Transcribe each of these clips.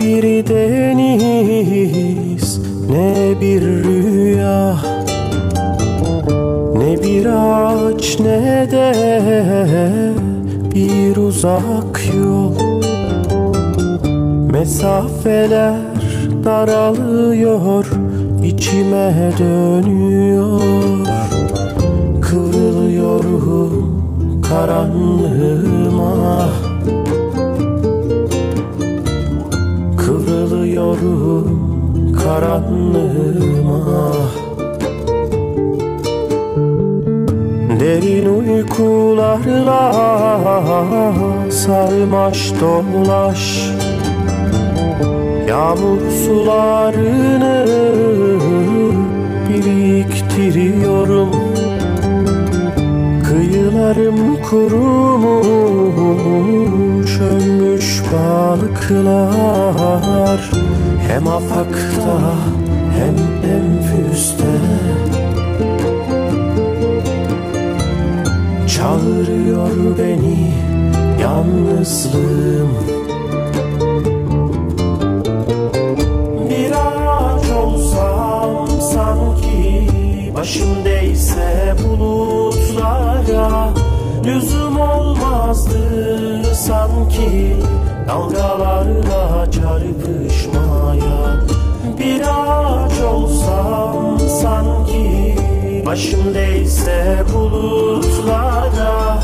bir deniz ne bir rüya. Ne bir ağaç ne de bir uzak yol. Mesafeler daralıyor içime dönüyor. Kıvrılıyorum karanlığıma Kıvrılıyorum karanlığıma. Derin uykularla sarmaş dolaş. Yağmur sularını biriktiriyorum. Kıyılarım kurumuş ölmüş balıklar Hem afakta hem enfüste. Çağırıyor beni yalnızlığım. Bir ağaç olsam sanki Başım değse bulutlara Lüzum olmazdı sanki Dalgalarla Başım değse bulutlara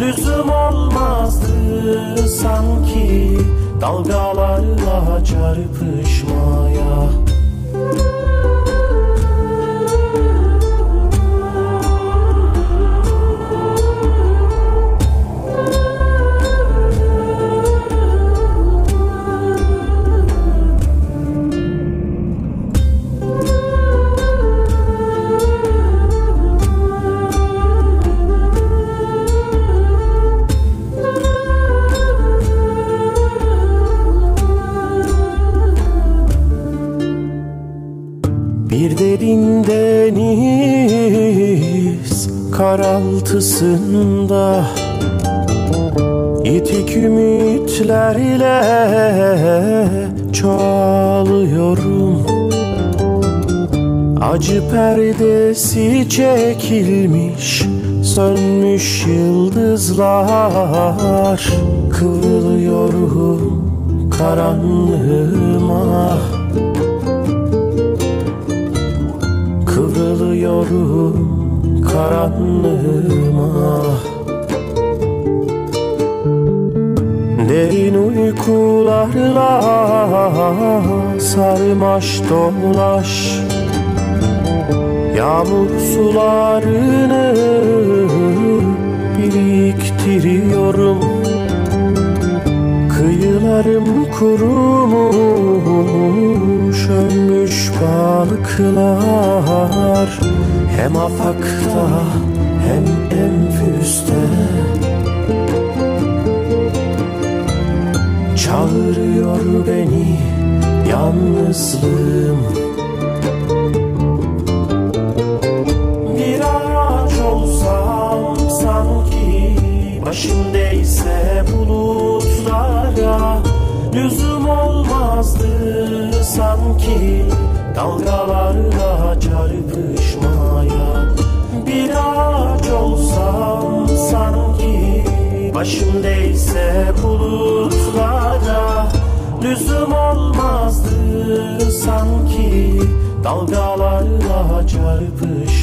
Lüzum olmazdı sanki. Dalgalarla çarpışmaya karaltısında Yitik ümitlerle çoğalıyorum. Acı perdesi çekilmiş Sönmüş yıldızlar. Kıvrılıyorum karanlığıma. Kıvrılıyorum karanlığıma. Derin uykularla sarmaş dolaş? Yağmur sularını biriktiriyorum. Kıyılarım kurumuş ölmüş balıklar Hem afakta hem enfüste. Çağırıyor beni yalnızlığım. Bir ağaç olsam sanki Başım değse bulutlara Lüzum olmazdı. Sanki Dalgalarla ağaç olsam Başım değse bulutlara Lüzum olmazdı sanki Dalgalarla çarpışmaya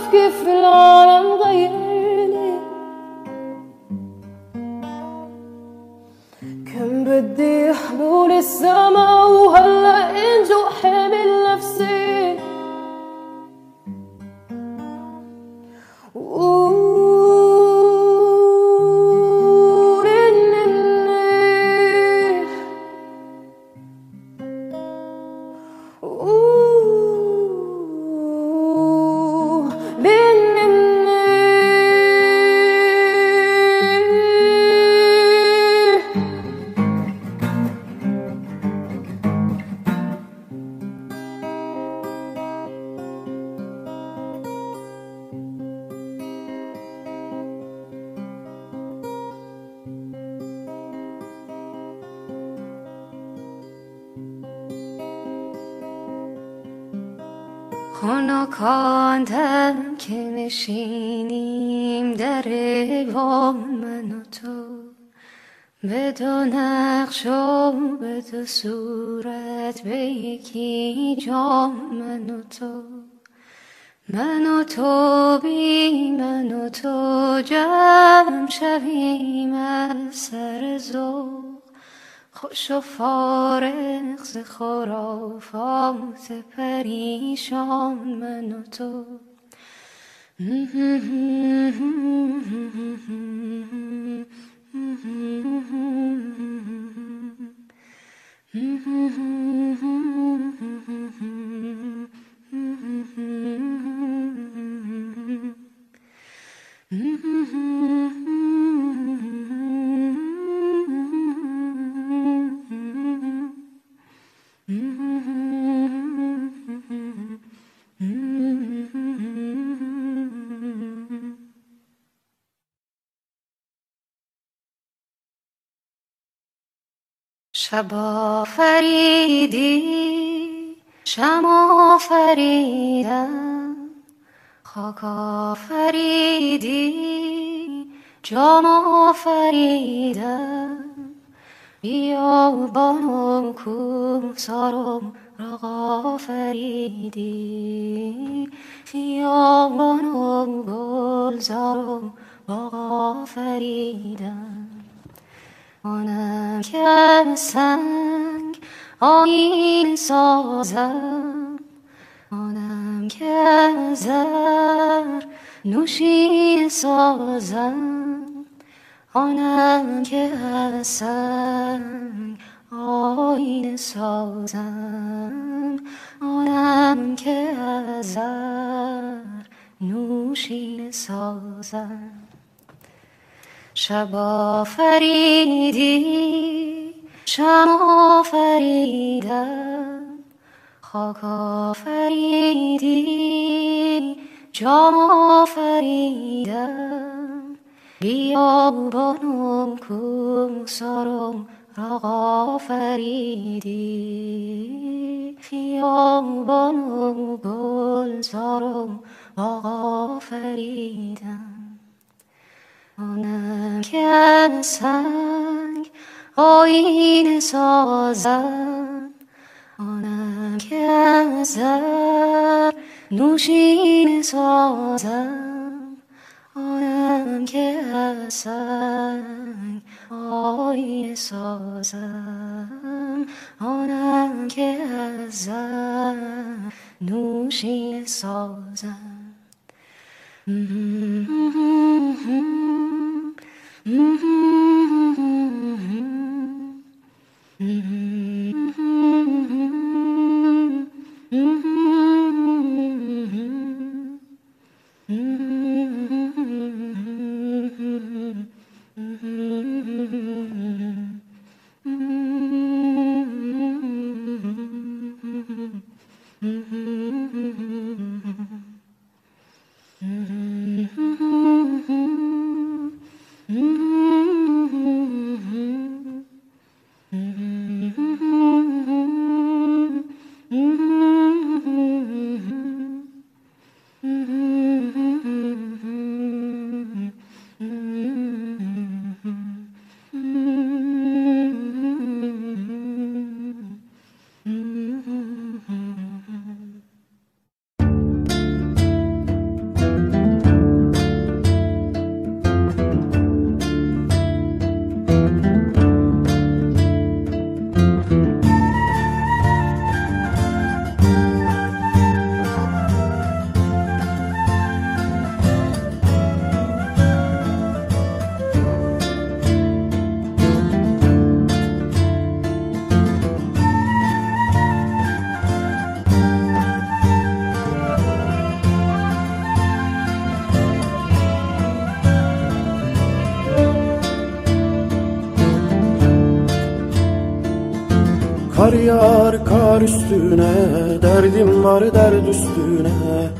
aufgeflogen. صورت به یکی جام من و تو. من و تو بی من و تو جمع شویم از سر ذوق. خوش و فارغ ز خرافات پریشان من و تو. Mm-hmm. شب آفریدی شما آفریدم. خاک آفریدی جام آفریدم. بیابانم کوسارم راق آفریدی. گل گلزارم را آفریدم. آنم که سنگ آیین سازم آنم که زر نوشین سازم آنم که سنگ آیین سازم آنم که زر نوشین سازم. شب آفریدی شم آفریدم. خاک آفریدی جام آفریدم. بیا بانم کم سرم فریدی آفریدی. خیابانم گل سرم را آفریدم. آنم که از سنگ آینه سازم. آنم که از زر نوشین سازم. که از سنگ آینه سازم. که از زر نوشین Mm-hmm. Mm-hmm. mm-hmm. mm-hmm. mm-hmm. Kar üstüne Derdim var derd üstüne.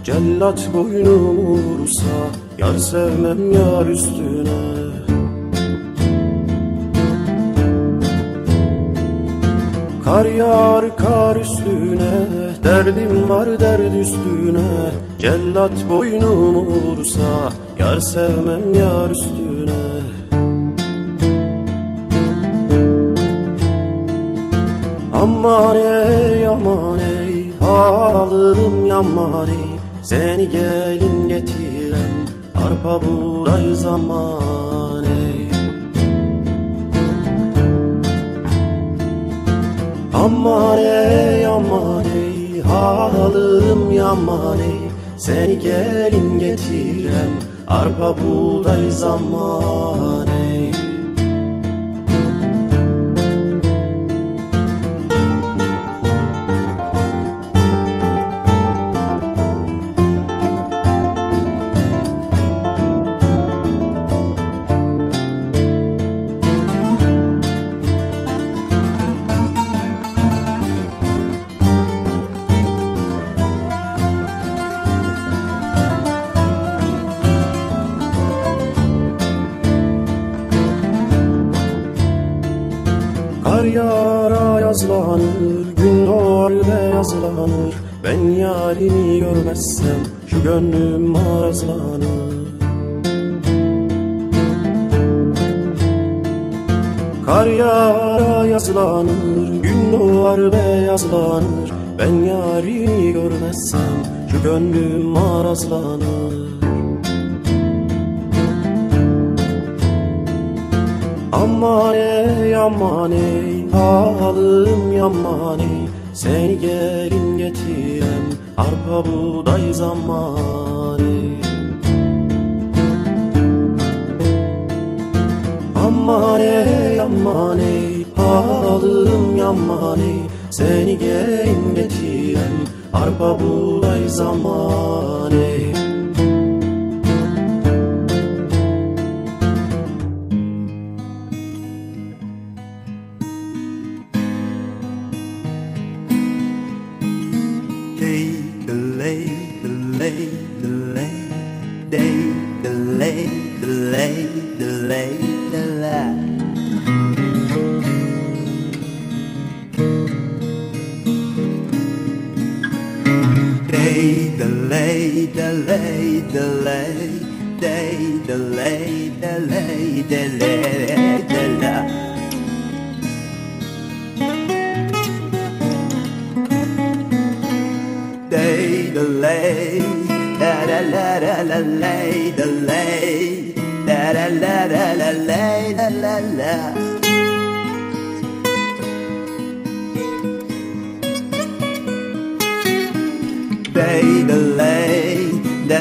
Cellat boynumu vursa Yar sevmem yar üstüne. Kar yağar kar üstüne Derdim var derd üstüne. Cellat boynumu vursa Yar sevmem yar üstüne Aman ey aman ey Seni gelin getiren Arpa buğday zaman ey Aman ey aman Seni gelin getiren Arpa buğday zaman beyazlanır Ben yarimi görmezsem şu gönlüm marazlanır Kar yağar yazlanır, gün doğar beyazlanır. Ben yarimi görmezsem şu gönlüm marazlanır Aman ey aman ey halım yaman ey Seni gelin getiren arpa buğday zaman ey Aman ey aman ey halım yaman ey. Seni gelin getiren arpa buğday zaman delay, delay, day, delay, delay, delay, delay. day delay da da la da la lay delay da da la da la lay la la la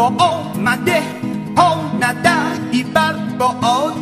با آمده ها ندهی بر با آدم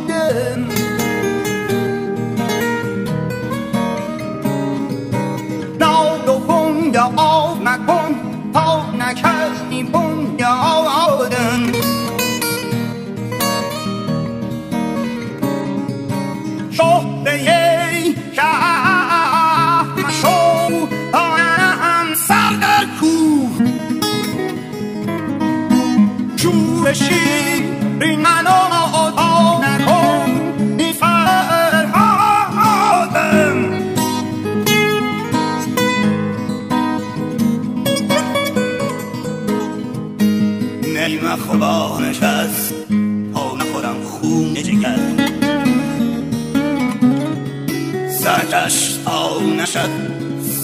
نشد.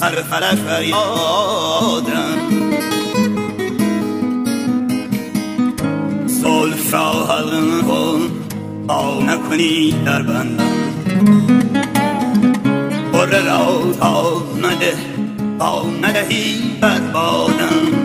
سر فلک فریادم زلف را حلقه کن تا نکنی در بندم. کار را تا نده تا ندهی بربادم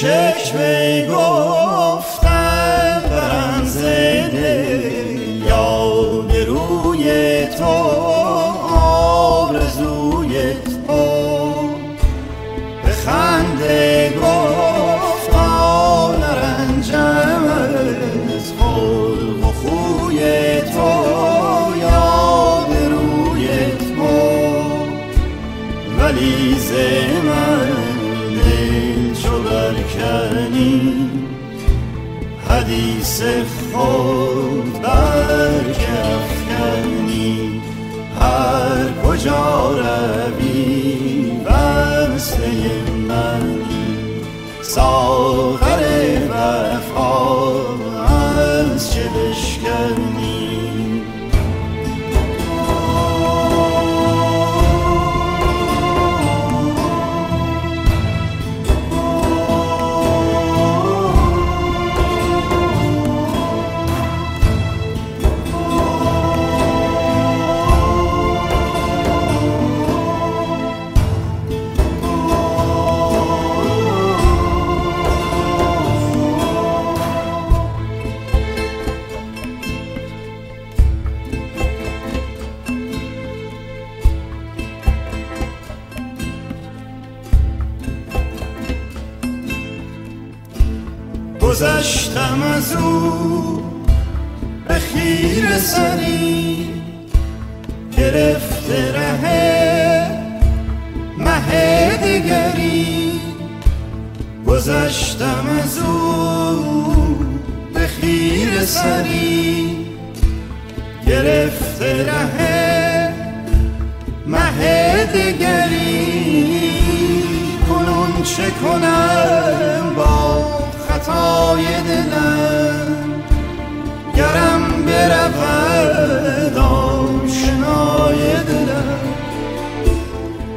چشمه ای گذشتم از او به خیر سری گرفته ره مه دیگری. گذشتم از او به خیر سری گرفته ره مه دیگری. کنون چه کنم با خطای دلم گرم برود آشنای دلم.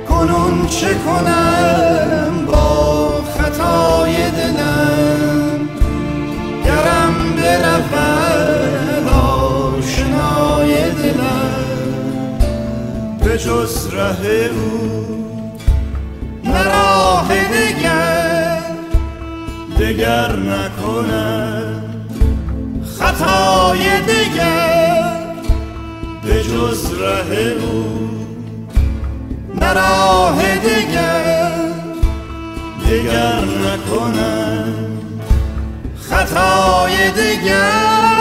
کنون چه کنم با خطای دلم؟ گرم برود آشنای دلم. به جز ره او نه راه دگر دگر جز ره او. نه راه دگر دگر نکند. خطای دگر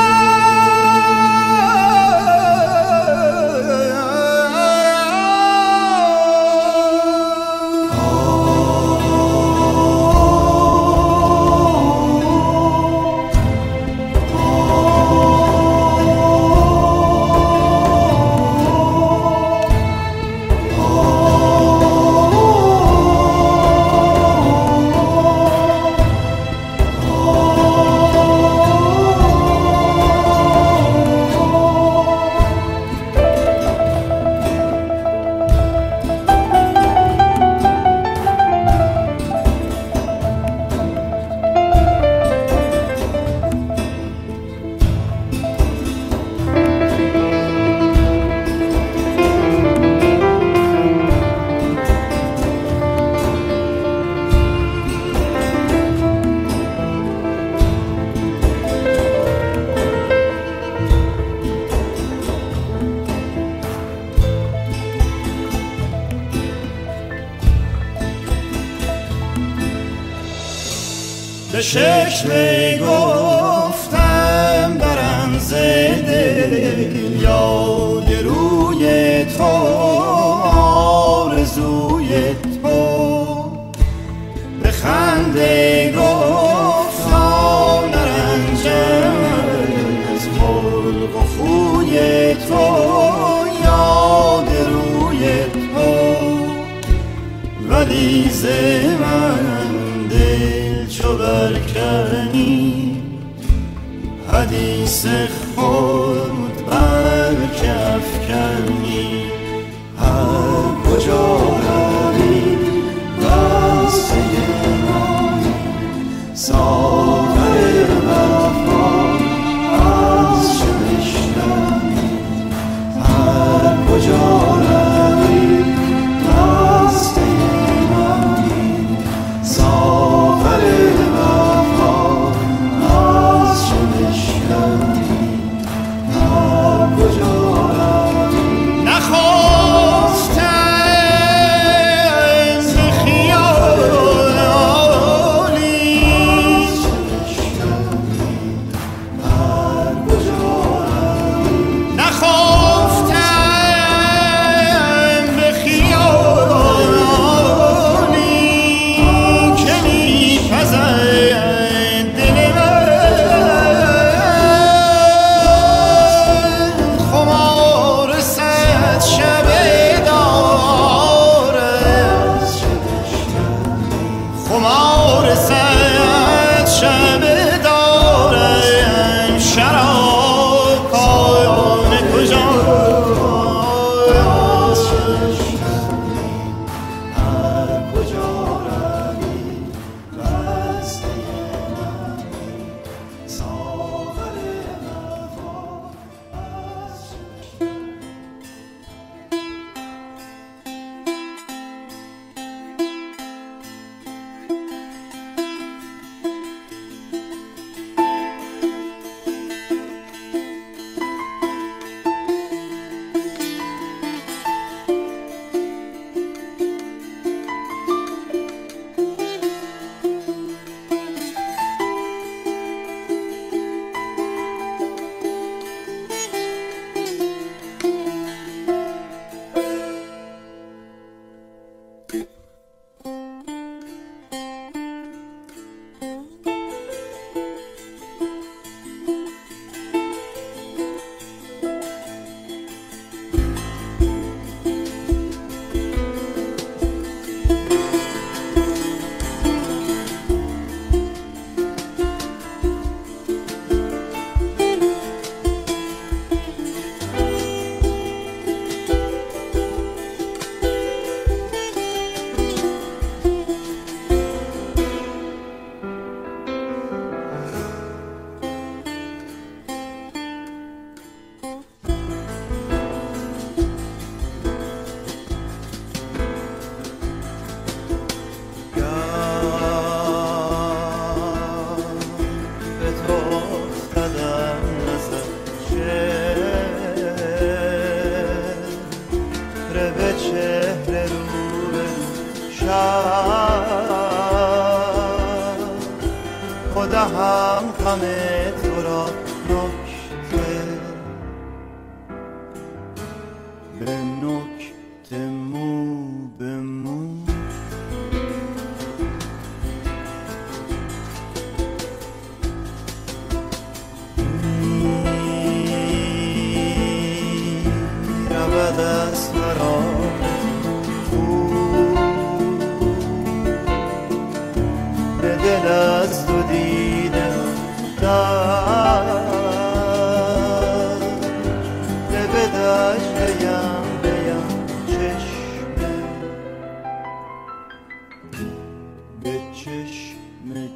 چشم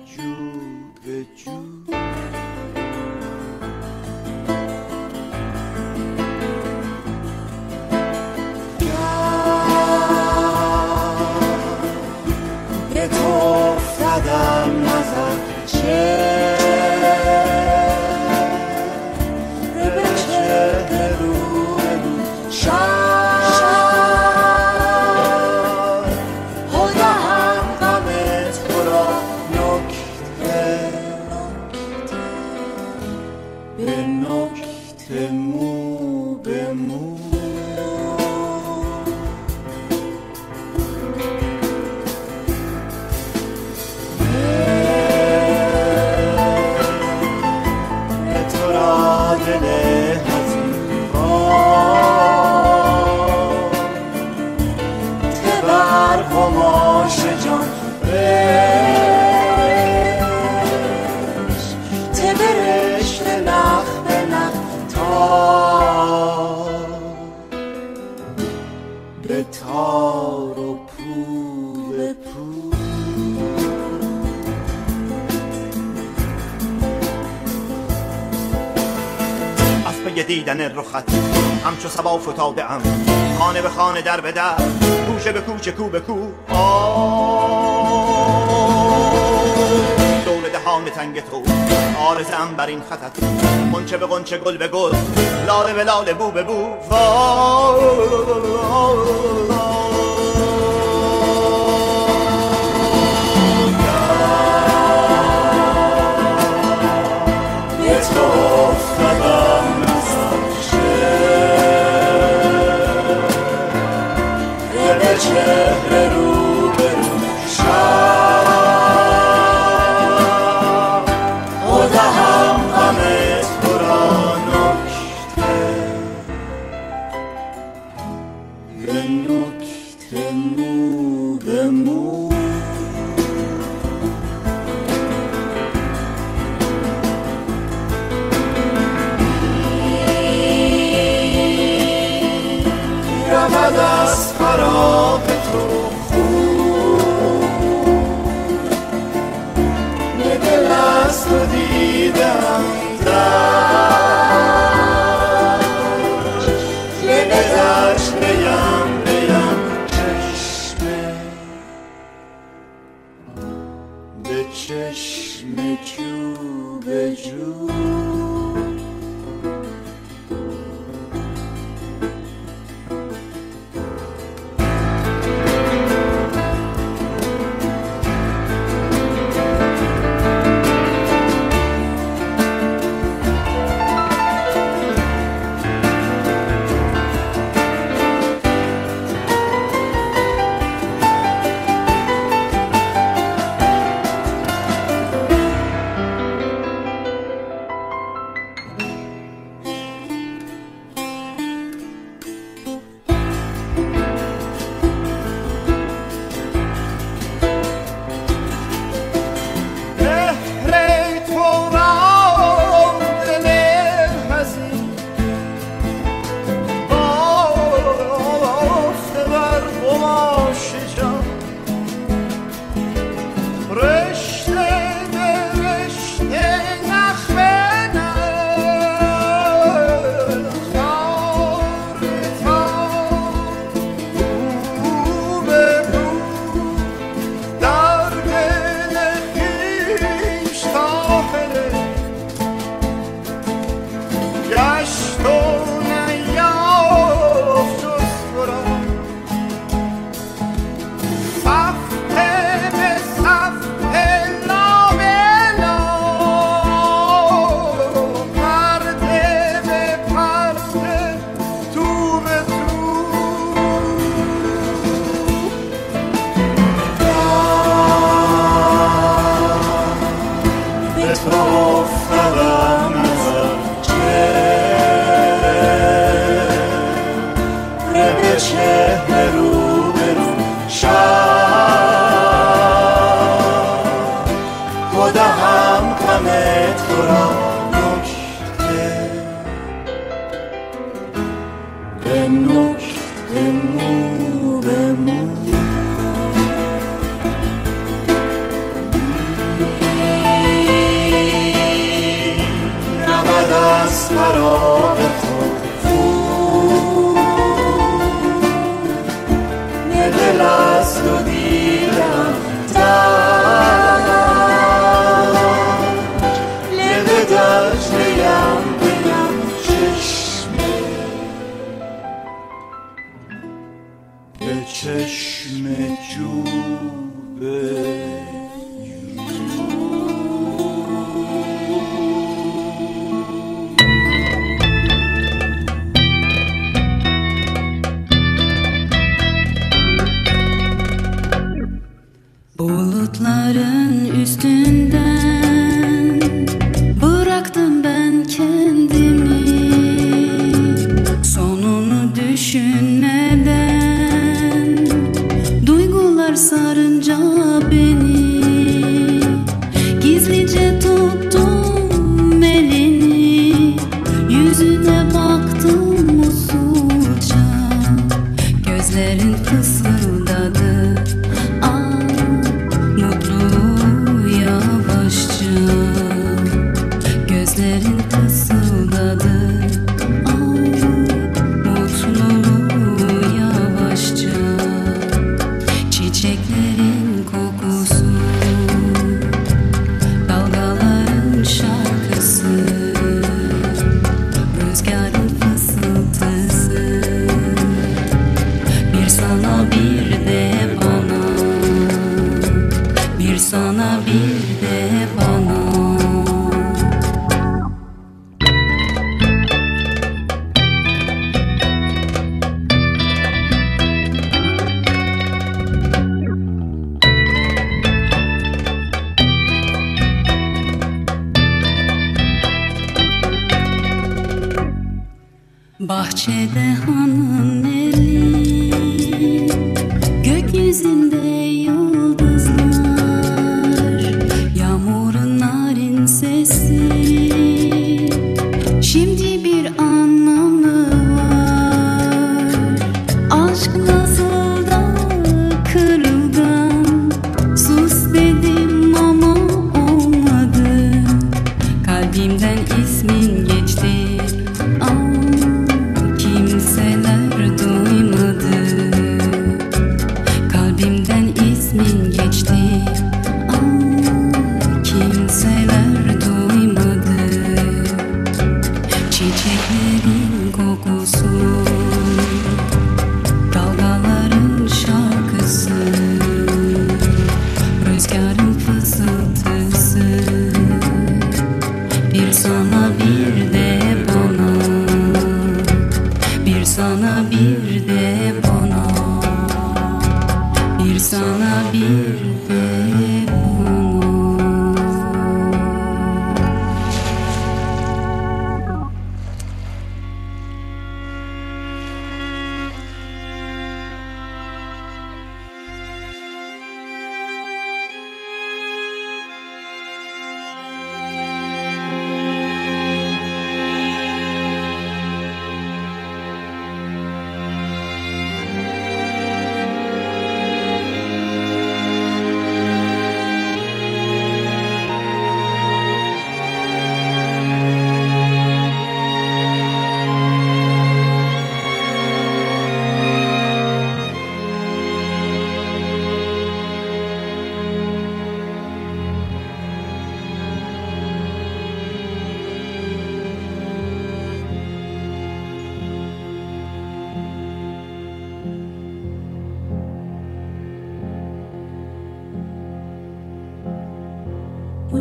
جو به جو. چو سبا فتاده ام. خانه به خانه در به در کوچه به کوچه کو به کو. دور دهان تنگ تو آرزم بر این خطت. منچه به قنچه گل به گل لاله به لاله بو به بو. چشم جو به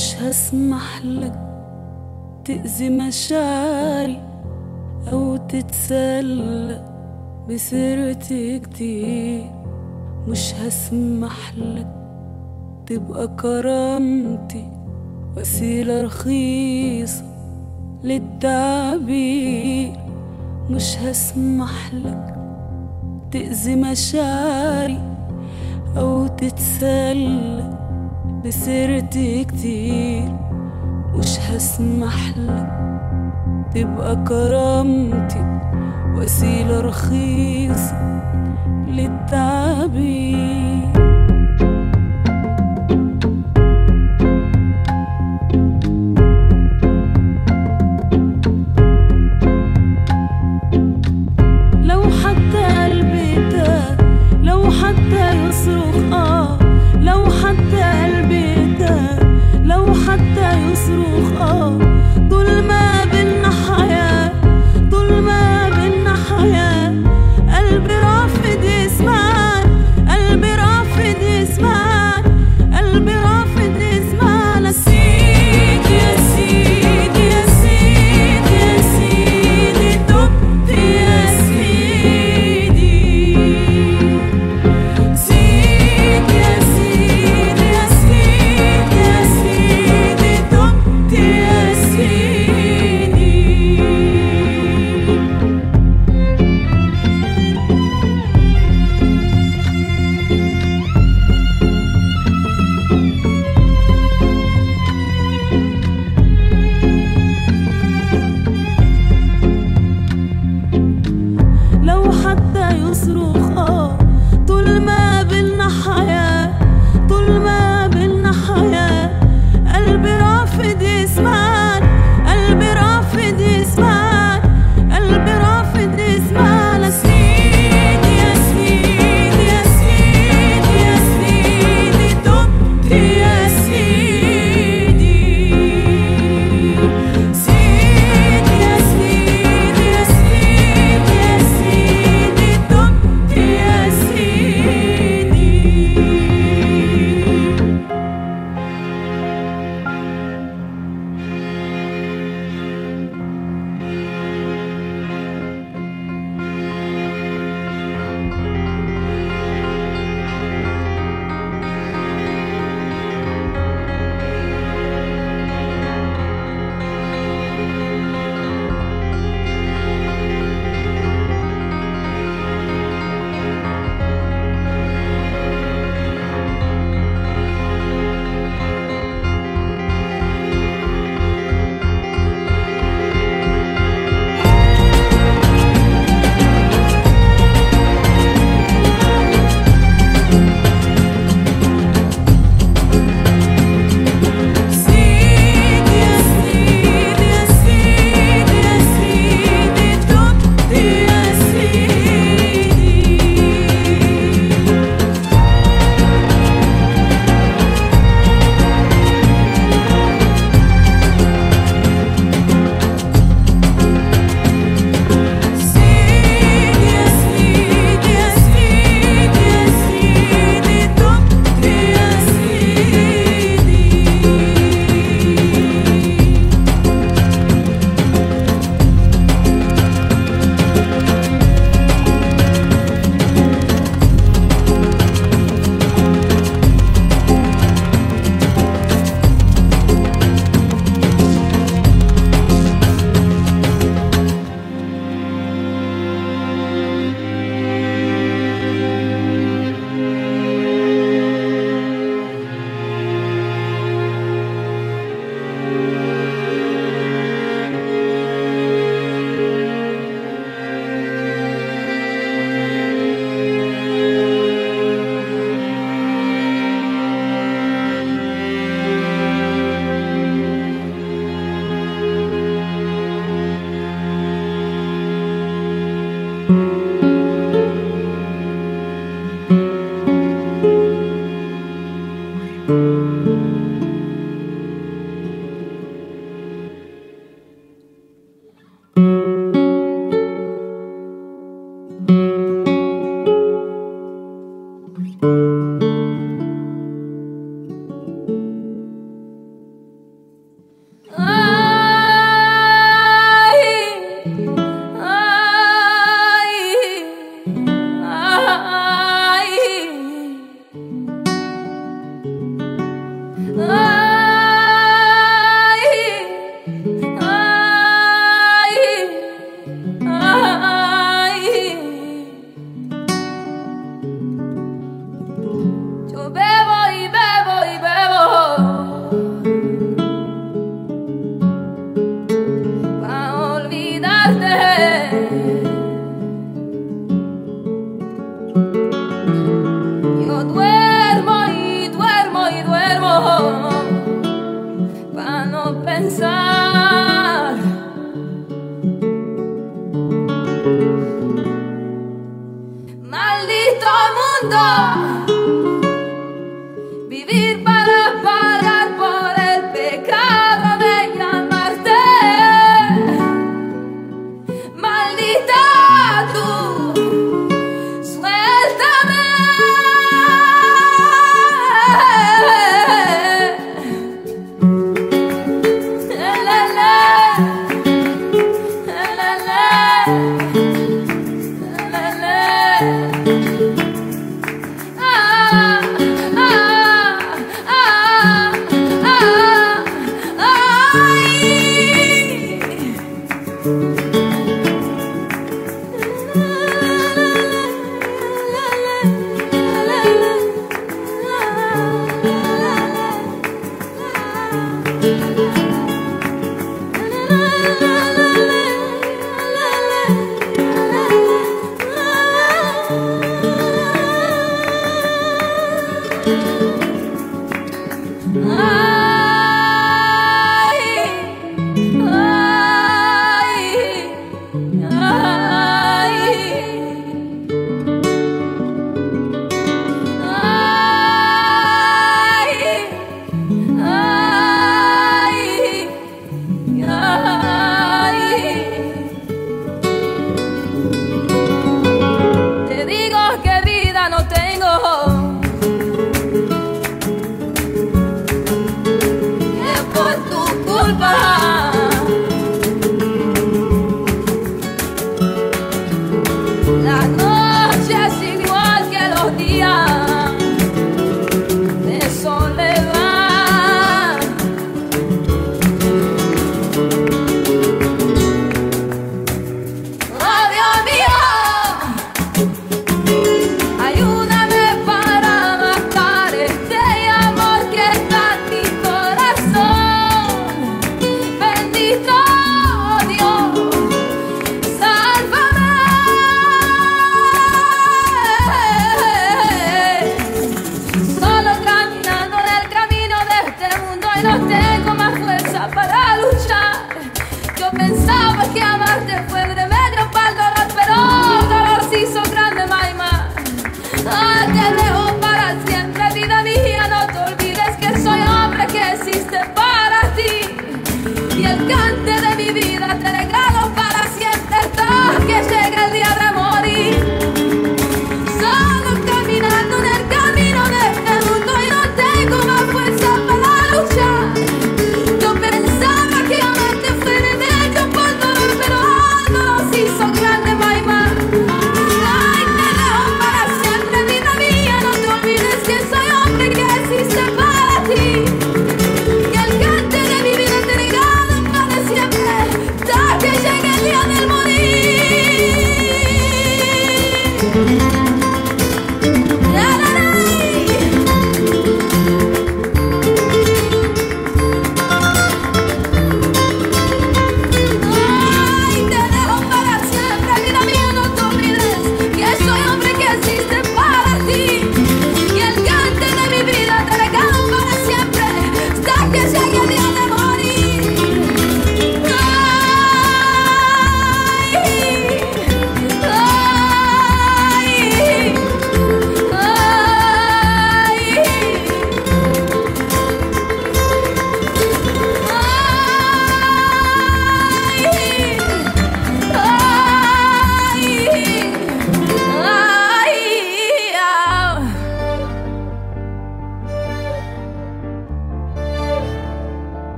مش هسمح لك تأذي مشاعري أو تتسلق بسيرتي كتير. مش هسمح لك تبقى كرامتي وسيلة رخيصة للتعبير. مش هسمح لك تأذي مشاعري أو تتسلق بسيرتي كتير مش هسمح لك. تبقى كرامتي وسيلة رخيصة للتعبير.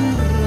and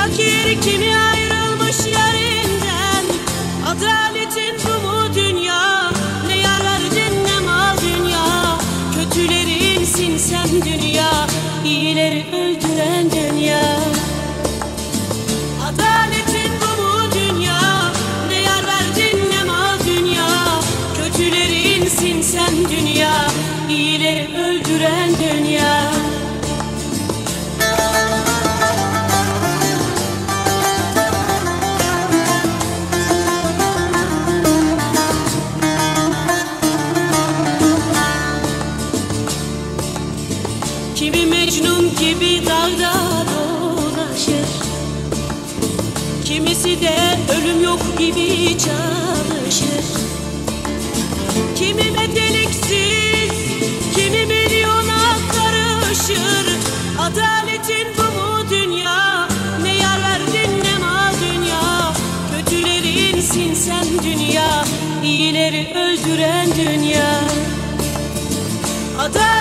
fakir kimi arıyor? süren dünya Adam